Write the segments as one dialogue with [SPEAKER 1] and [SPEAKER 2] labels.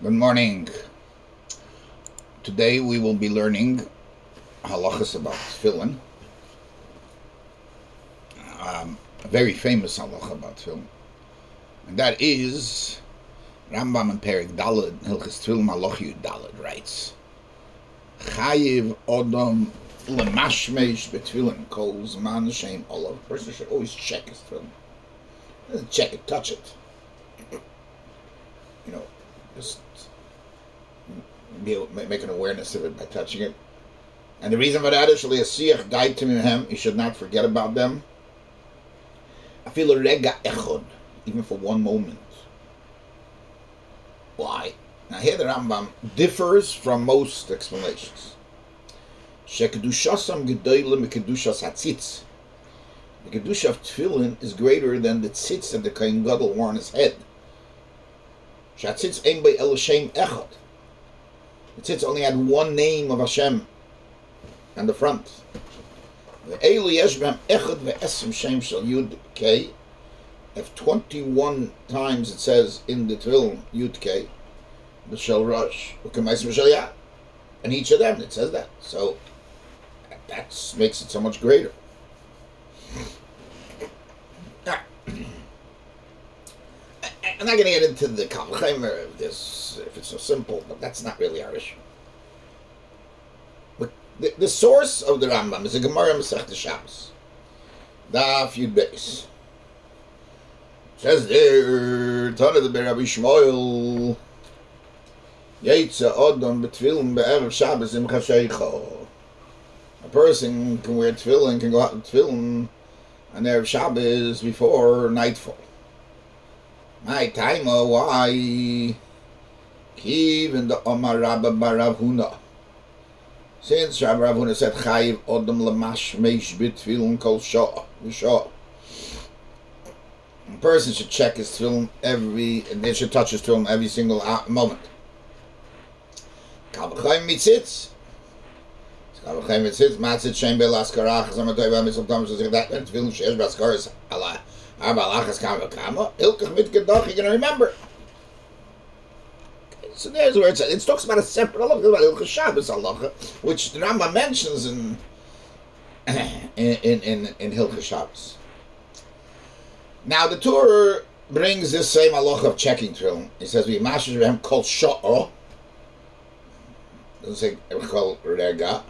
[SPEAKER 1] Good morning. Today we will be learning halachas about tefillin. Um, a very famous halacha about tefillin. And that is Rambam and Perik Dalad, Hilchas Tefillin Halacha Dalad writes, Chayiv Odom Lemashmesh Betfillin Kol man Shem Olav. A person should always check his tefillin. Check it, touch it. You know, just be able, make an awareness of it by touching it. And the reason for that is a siach guide to him. You should not forget about them. I feel a rega echod, even for one moment. Why? Now here the Rambam differs from most explanations. Shekedushasam gedoyle mekedushas hatzitz. The kedusha of tefillin is greater than the tzitz that the kohen gadol wore on his head. Shatzitz ein by Elishem echad. The tzitz only had one name of Hashem on the front. Shem. If 21 times it says in the tefillin yud kei, the shel rush, and each of them it says that. So that makes it so much greater. I'm not going to get into the Kalchaimer of this if it's so simple, but that's not really our issue. But the, the source of the Rambam is a Gemara Masech Shabbos. Daf Yud Beis. Says there, Tana the Rabbi Shmuel, Yaitza Odom Betfilim Be'erev Shabbos Im Chasheicho. A person can wear tefillin, can go out with tefillin on Erev Shabbos before nightfall. My time, oh, why? Kiv in the Omar Rabba Barav Huna. Since Rabbi Rav Huna said, Chayiv Odom Lamash Meish Bitfilin Kol Shah, Shah. A person should check his tefillin every, and they should touch his tefillin every single uh, moment. Kavachayim Mitzitz. Kavachayim Mitzitz, Matzit Shem Bel Askarach, Zamatoy Bamitzal Thomas, that tefillin Shesh Baskaris, Allah. Abalachas kama kama. Ilkach mit. You're gonna remember. So there's where it's, it talks about a separate halacha about Ilkach Shabbos halacha, which the Rambam mentions in in in in, in Shabbos. Now the Torah brings this same halacha of checking tefillin. He says we mashish rehem kol sha'o. Doesn't say kol rega.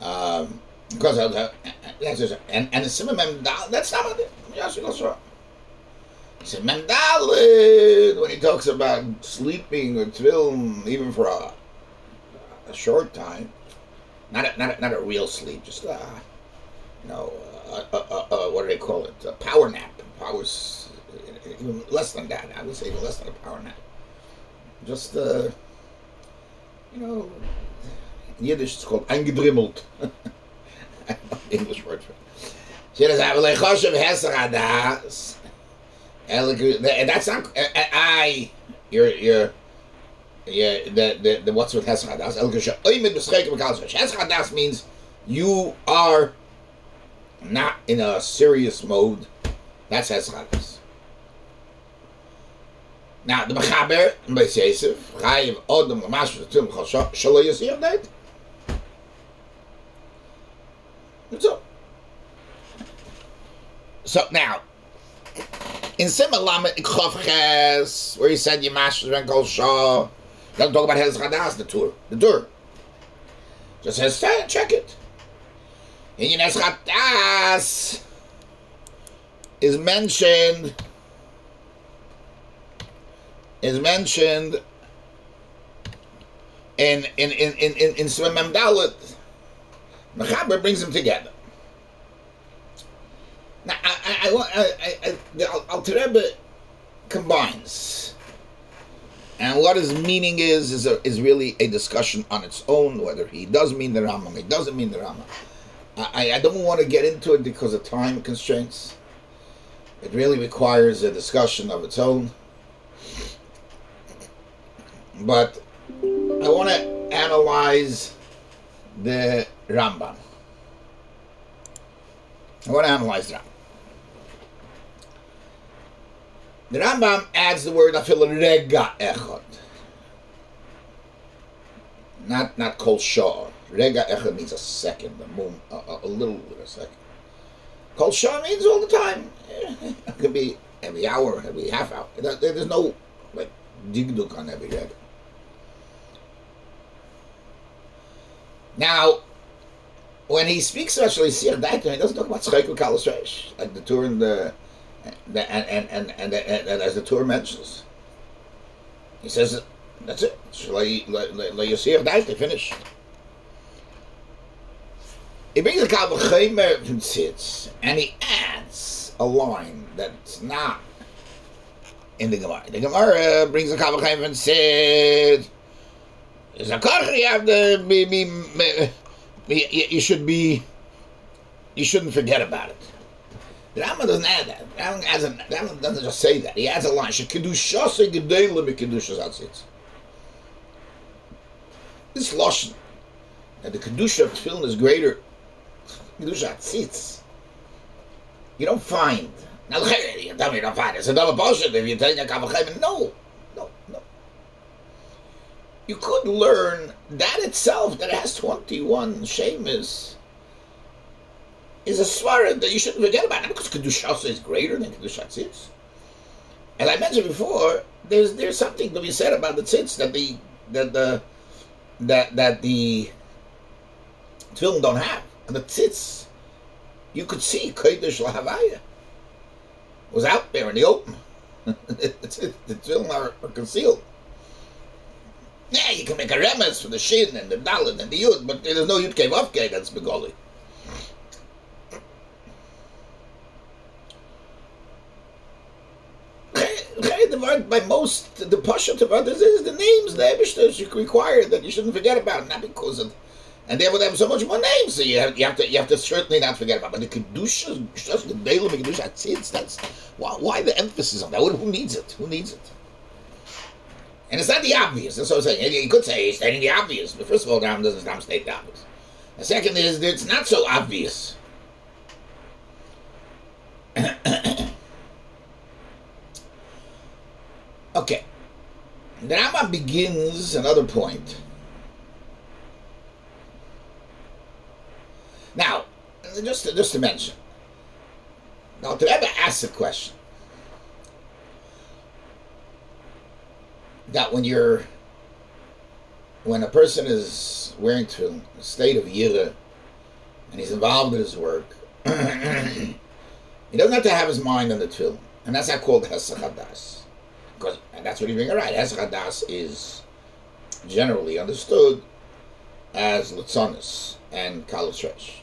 [SPEAKER 1] Um, because of the, and and the memdal. That's not what it. He said memdalid when he talks about sleeping or tefillin, even for a, a short time, not a, not a, not a real sleep, just uh, you know, uh, uh, what do they call it? A power nap. Powers even less than that. I would say even less than a power nap. Just uh, you know, in Yiddish it's called eingedrimmelt. English word for it. That's not eh, eh, I. You're you're yeah. The the, the what's with? Hesradas means you are not in a serious mode. That's hesradas. Now the mechaber by Yosef chayiv odom l'mash v'tum chosho shalo yosir deit. So, so now, in Simalamet Chavches, where he said Yemash Ben Kol Shah, doesn't talk about Hez the Tur, the Tur. Just says, check it. In Hez is mentioned, is mentioned in in in in in, in. Mechaber brings them together. I, I, I, the Alter Rebbe combines, and what his meaning is is a, is really a discussion on its own. Whether he does mean the Rambam, he doesn't mean the Rambam. I, I don't want to get into it because of time constraints. It really requires a discussion of its own. But I want to analyze the Rambam. I want to analyze that. The Rambam adds the word afil rega echad. Not not kol shah. Rega echad means a second, a, moment, a, a, a little bit, a second. Kol shah means all the time. It could be every hour, every half hour. There's no like digduk on every rega. Now, when he speaks about Shalisir Daita, he doesn't talk about Tzchayku Kalas like the Tur the, the and, and, and, and, and, and as the Tur mentions. He says, that's it. Shalisir Daita, finish. He brings a Kalvachemer from Tzitz, and he adds a line that's not in the Gemara. The Gemara brings a Kalvachemer from Tzitz. There's a koch you have to be, be, be you should be you shouldn't forget about it. Rambam doesn't add that. Rambam, adds a, doesn't just say that. He adds a line. Shekedushase gedele mekedushas atzitz. This lashon that the kedusha of tefillin is greater. Kedusha atzitz. You don't find. Now, you tell me you don't find it. It's a double bullshit if you take a kavachayim. No, no, no you could learn that itself, that it has 21 shemis, is a svara that you shouldn't forget about. Not because Kedushasa is greater than Kedushat Tzitz. As I mentioned before, there's there's something to be said about the tzitz that the that the that that the film don't have. And the tzitz, you could see Kodesh Lahavaya was out there in the open. the film are, are concealed. Yeah, you can make a remes for the shin and the dalin and the yud, but there's no yud off that's begoli. By most the pasha of others is the names the Ebishter require that you shouldn't forget about, not because of and they would have so much more names, so you have, you have to you have to certainly not forget about. But the kedusha, just the daily kedusha, that's that's why, why the emphasis on that? Who needs it? Who needs it? And it's not the obvious. That's what I'm saying. You could say he's stating the obvious, but first of all, Ram doesn't Ram state the obvious. The second is that it's not so obvious. okay. The Rambam begins another point. Now, just to, just to mention, now to ever ask a question, that when you're when a person is wearing tefillin, a state of yira, and he's involved in his work, he doesn't have to have his mind on the tefillin, and that's not called hesachadas, because and that's what he's being right. Hesachadas is generally understood as litzonis and kalosresh.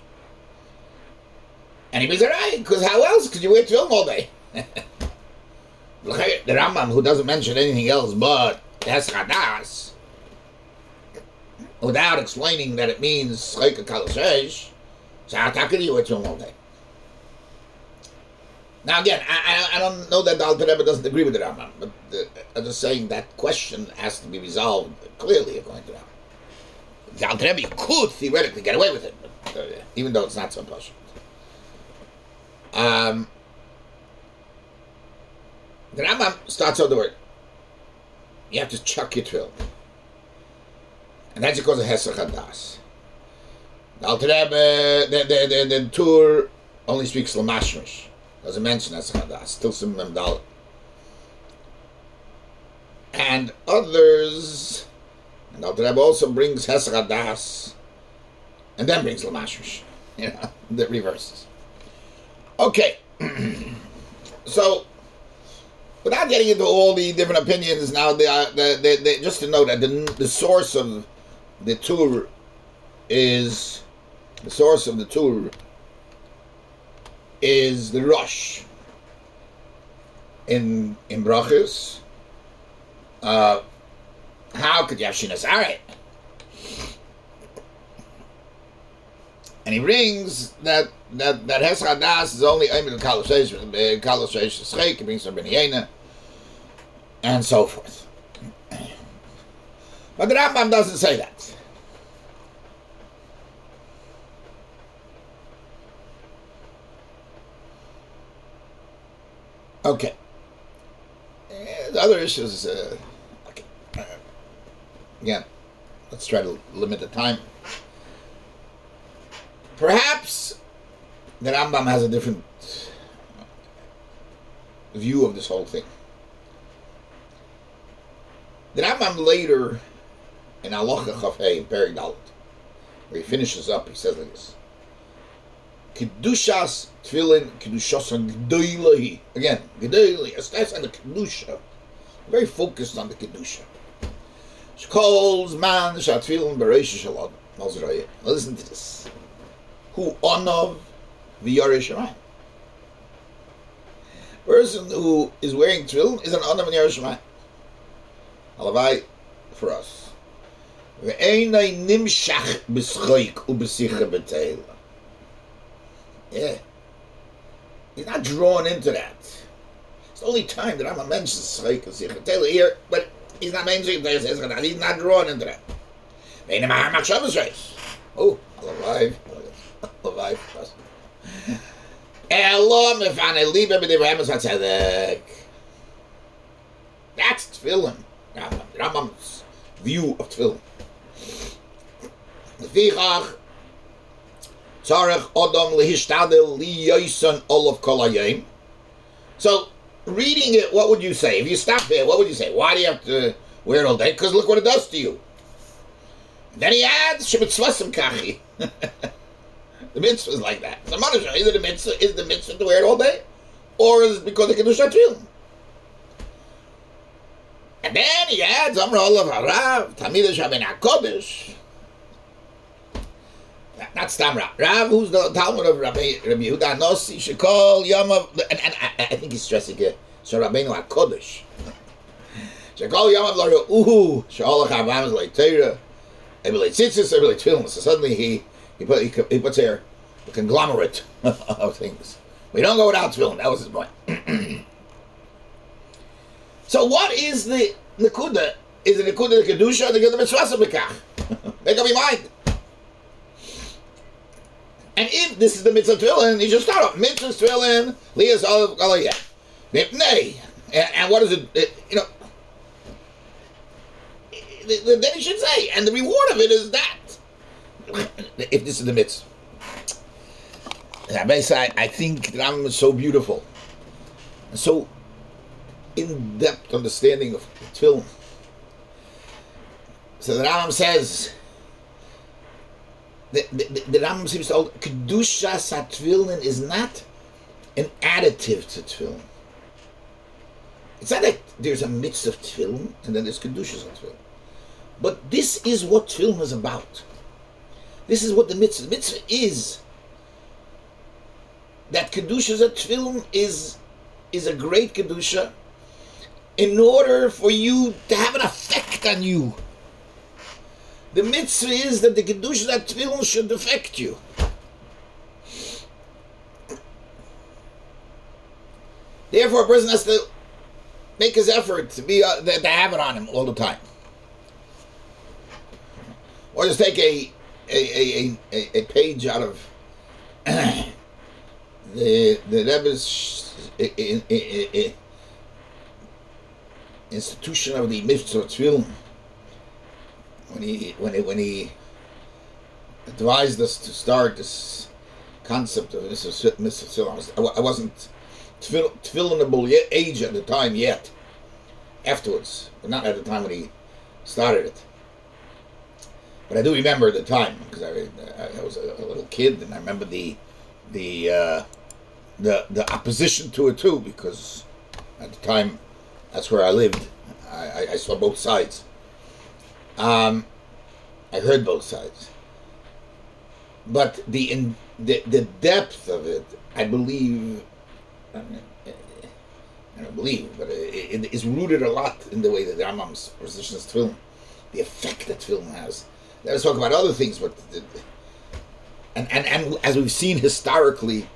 [SPEAKER 1] And he brings it right, because how else could you wear tefillin all day? the Rambam, who doesn't mention anything else but Eschadas, without explaining that it means Chayka Kalashesh, so how can you wear tefillin all day? Now again, I, I, don't know that the Alter Rebbe doesn't agree with the Rambam, but the, I'm just saying that question has to be resolved clearly according to Rambam. The Alter Rebbe could theoretically get away with it, but, uh, even though it's not so posh. Um, the Rambam starts out the word. You have to chuck your tefillin. And that's because of Hesach Hadas. The Alter Rebbe, the, the, the, the Tur only speaks Lamashmish. Doesn't mention Hesach Hadas. Still some Memdal. And others, and Alter Rebbe also brings Hesach Hadas, and then brings Lamashmish. You know, the reverses. Okay. so, without getting into all the different opinions now, the, uh, the, the, the, just to know that the, the source of the Tur is the source of the Tur is the Rosh in in brachas. Uh, how could you have shinas? Right. And he brings that that that Hadas is only aimed at Kaloshesh, Kaloshesh Schek, he brings from Ben and so forth. But the Rambam doesn't say that. Okay. the other issues, uh, okay. again, let's try to limit the time. Perhaps the Rambam has a different view of this whole thing. The Rambam later in Alocha Chafei in Peri where he finishes up, he says like this. Kedushas tefillin, kedushas g'doilahi. Again, g'doilahi, that's on the kedusha. Very focused on the kedusha. She calls man shat tefillin bereisha shalom. Listen to this. Who onav v'yarei Person who is wearing tefillin is an onav v'yarei shemayim. Alavai for us. Ve'enai nimshach b'schoik u'b'sicha b'teila. Yeah. He's not drawn into that. It's the only time that I'm a Taylor here, but he's not that. He's not drawn into that. Mahar Machshavas race. Oh, alive. Alive. Elo mefane libe b'divrei emes hatzedek. That's. Rambam. Rambam's view of tefillin. Lefichach, Lihishtadel Li Yoison Olav Kol Hayom. So, reading it, what would you say? If you stop there, what would you say? Why do you have to wear it all day? Because look what it does to you. Then he adds Shemitzvasim Kachi. the mitzvah is like that. So, Manisha, is it a mitzvah? Is the mitzvah to wear it all day? Or is it because of Kedusha Tefillin? And then he adds Amra Olav Harav, Tamid Shabin HaKodesh. Not Stam Rav. Who's the Talmud of Rabbi, Rabbi Yehuda Nossi, should call Yom and, and I, I think he's stressing it, so Rabbeinu HaKodesh. should call Yom of Laru, Uhu, Shalach HaVam is like Teira, Maybe like Tzitzis, like Tefillin. So suddenly he, he, put, he, he puts here the conglomerate of things. We don't go without Tefillin, that was his point. so what is the Nakuda? Is it Nakuda the Kedusha or the Mitzvah Bekach? Make up your mind. And if this is the mitzvah tefillin, you should start off mitzvah tefillin, lias olive galayah. Nay, and what is it? You know, then he should say, and the reward of it is that. If this is the mitzvah. I, I think Rambam is so beautiful, and so in-depth understanding of tefillin. So the Rambam says the, the, the Rambam seems to hold kedusha satvillin is not an additive to tefillin. It's not like there's a mitzvah of tefillin and then there's kedusha tefillin. But this is what tefillin is about. This is what the mitzvah. The mitzvah is that kedusha tefillin is is a great kedusha in order for you to have an effect on you the mitzvah is that the Kedusha that Tefillin should affect you. Therefore, a person has to make his effort to be uh, to have it on him all the time, or just take a a, a, a, page out of the the Rebbe's institution of the mitzvah Tefillin when he when he when he advised us to start this concept of this Mr. I wasn't tefillinable age at the time yet. Afterwards, but not at the time when he started it. But I do remember the time because I, I was a, a, little kid and I remember the the uh, the the opposition to it too because at the time that's where I lived. I, I saw both sides. Um, I heard both sides, but the in, the the depth of it, I believe. I, don't believe, but it, is rooted a lot in the way that the Rambam's positions film, the effect that film has. Let's talk about other things, but and, and and as we've seen historically,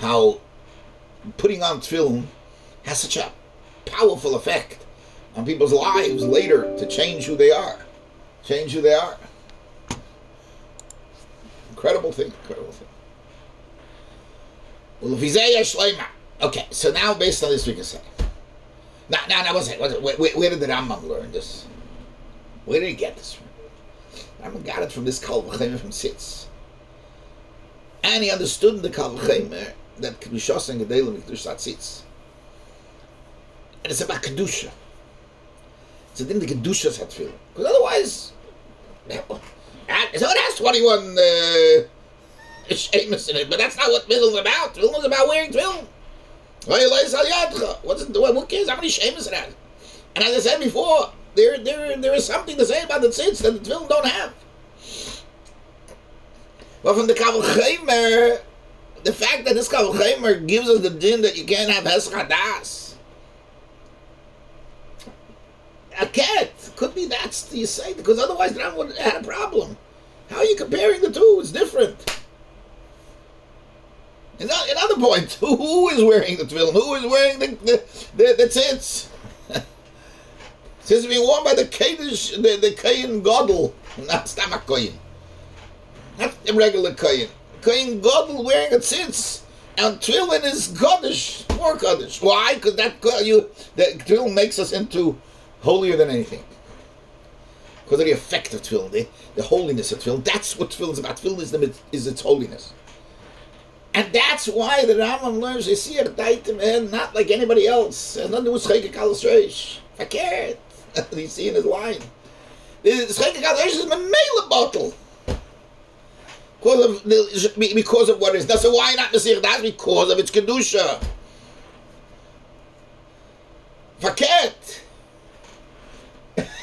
[SPEAKER 1] how putting on film has such a powerful effect on people's lives later to change who they are. Change who they are. Incredible thing, incredible thing. Okay, so now based on this we can say Now, now, now, what's it? What's it? Where, where, did the Rambam learn this? Where did he get this from? Rambam got it from this Kal from Tzitz. And he understood in the Kal that Kedushas and Gedalim Kedushas Tzitz. And it's about Kedusha. So then the Kedushas had feel. Because otherwise, so it has 21 uh, Sheamus in it, but that's not what Tefillin about. Is about wearing Tefillin. What's it, what cares how many Sheamus it has? And as I said before, there, there, there is something to say about the tzitz that the Tefillin don't have. But from the Kaval Chaymer, the fact that this Kaval Chaymer gives us the din that you can't have Hes Chadas. A cat could be that's you say because otherwise the Ram would have had a problem. How are you comparing the two? It's different. Another point: who is wearing the tefillin? Who is wearing the the the, the tzitz? Being worn by the Kaddish, the the Kohen Gadol, not Stamach Kayin, not the regular Kayin. Kohen Gadol wearing a tzitz, and tefillin is Kaddish, more Kaddish. Why? Because that you the tefillin makes us into holier than anything. Because of the effect of tefillin, the, the holiness of tefillin. That's what tefillin is about. Tefillin is, the, is its holiness. And that's why the Rambam learns Yisir Daitim and not like anybody else. And then there was Chayka Kalas Reish. Fakert. You see in his line. The Chayka Kalas Reish is a Mela bottle. Because of, the, because of what it is. Now, so why not Nasir Das? Because of its Kedusha. Fakert.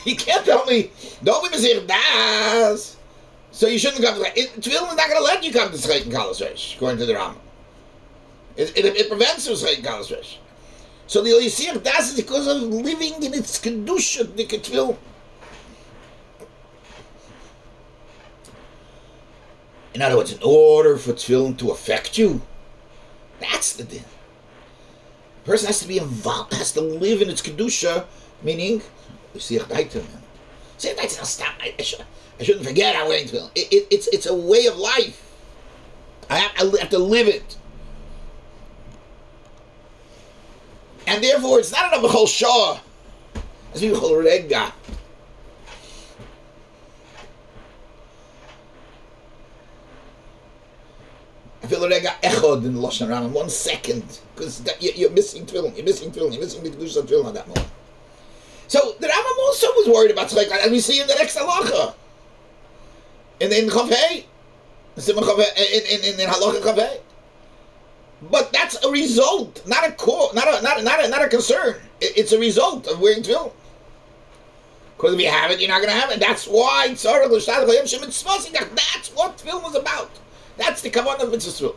[SPEAKER 1] You can't tell me, don't be Nasir Das. So you shouldn't come to it. Tefillin is not going to let you come to Scheit and Kalas according to the Rambam. It, it, it prevents from Scheit and Kalas So the Yisir Das is because of living in its Kedusha, the Tefillin. In other words, in order for Tefillin to affect you, that's the din. The person has to be involved, has to live in its Kedusha, meaning, Yisir Daitim. Yisir Daitim, stop. I, I I shouldn't forget I'm wearing tefillin. It, it, it's it's a way of life. I have, I have to live it, and therefore it's not enough a whole shah. It's a whole rega. I feel rega echod in the lashon in one second because you're missing tefillin. You're missing tefillin. You're missing tefillin at that moment. So the Rambam also was worried about tzedek, and we see in the next halacha in in Chavei, in in in Halacha Chavei. But that's a result, not a core, not a not a, not a, not a concern. It's a result of wearing tefillin. Because if you have it, you're not going to have it. That's why and That's what tefillin was about. That's the kavanah of mitzvah.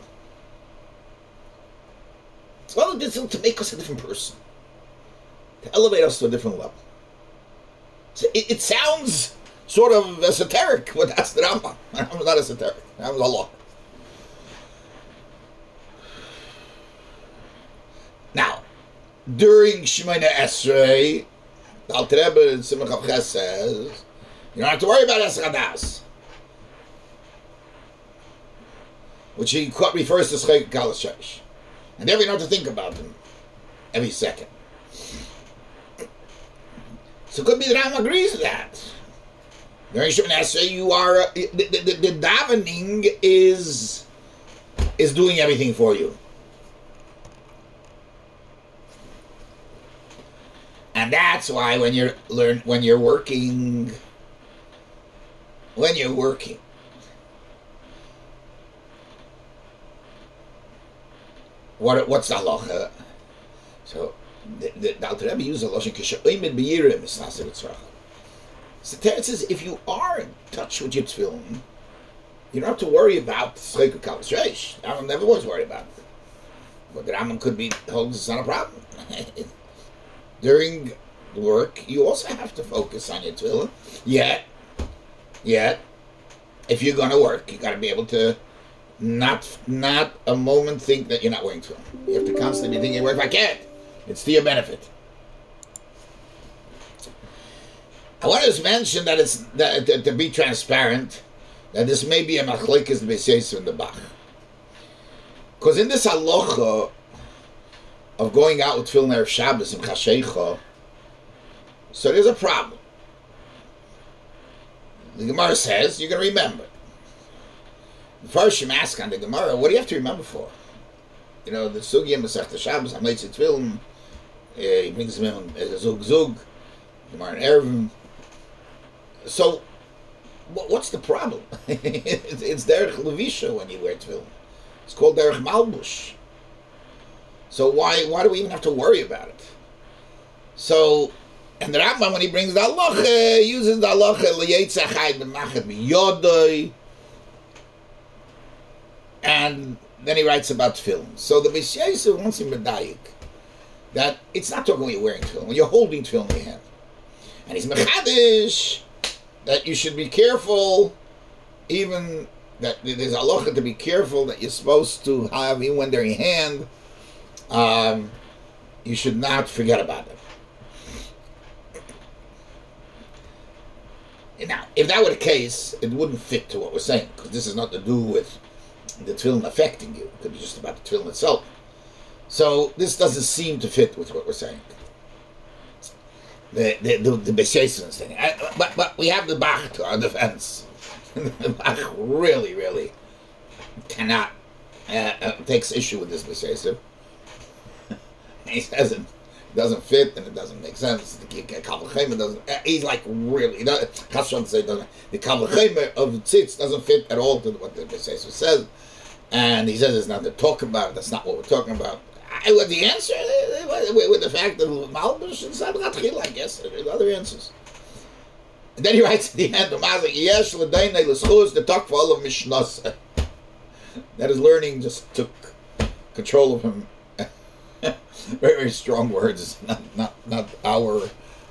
[SPEAKER 1] It's all tefillin to make us a different person, to elevate us to a different level. So it, it sounds sort of esoteric, but that's the Rambam. Rambam's not esoteric. Rambam's Allah. Now, during Shemona Esrei, the Alter Rebbe says, you don't have to worry about Eschadas. Which he refers to Schek Kalashesh. And never know to think about them every second. So it could be that Rambam agrees with that. During Shemoneh Esrei, you are uh, the, the, the, davening is is doing everything for you, and that's why when you're learn when you're working, when you're working, what what's the halacha? So the, the, the Alter Rebbe uses a lashon kisha'imed beyirim is so Teretz says if you are in touch with your tefillin, you don't have to worry about Schleik Kalas Reish. Rambam never was worried about it. But the Rambam could be holds it's not a problem. During work, you also have to focus on your tefillin. Yet, yet, if you're going to work, you got to be able to not not a moment think that you're not wearing tefillin. You have to constantly be thinking, well, if I can't, it's to your benefit. I want to mention that it's that, to be transparent that this may be a machlekes b'seis in the Bach. Because in this halacha, of going out with tefillin erev Shabbos and chashecha, so there's a problem. The Gemara says you're going to remember. First you ask on the Gemara, what do you have to remember for? You know, the Sugya Masech Shabbos, to tefillin, uh, he brings them in as a zug zug, Gemara and Erevim. So, what's the problem? it's, derech levisha when you wear tefillin. It's called derech malbush. So why why do we even have to worry about it? So, and the Rambam when he brings the halacha uses the halacha liyetzachai b'machet b'yodoi, and then he writes about tefillin. So the Bishayis wants him medayik that it's not talking when you're wearing tefillin, when you're holding tefillin in your hand. And he's mechadish that you should be careful, even that there's a halacha to be careful that you're supposed to have even when they're in hand. Um, you should not forget about them. Now, if that were the case, it wouldn't fit to what we're saying, because this is not to do with the tefillin affecting you. It could be just about the tefillin itself. So this doesn't seem to fit with what we're saying. The the the, the Beshesans thing, I, but but we have the Bach to our defense. the Bach really really cannot uh, uh, takes issue with this Beshesim. he says it doesn't fit and it doesn't make sense. The Kavachema doesn't. uh, He's like really. Kashon say doesn't. The Kavachema of Tzitz doesn't fit at all to what the Beshesim says, and he says it's not to talk about. That's not what we're talking about. I, with the answer, uh, with, with the fact that Malbush and Sadratchil, I guess, there's other answers. And then he writes at the end, "Umazik yesh the talk for all of Mishnas." That his learning just took control of him. very, very strong words. Not, not, not our.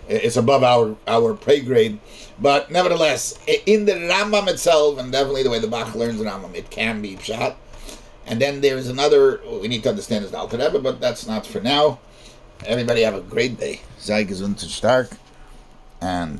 [SPEAKER 1] It's above our our pay grade, but nevertheless, in the Rambam itself, and definitely the way the Bach learns the Rambam, it can be pshat. And then there's another we need to understand is the Alter Rebbe, but that's not for now. Everybody have a great day. Sei is stark, and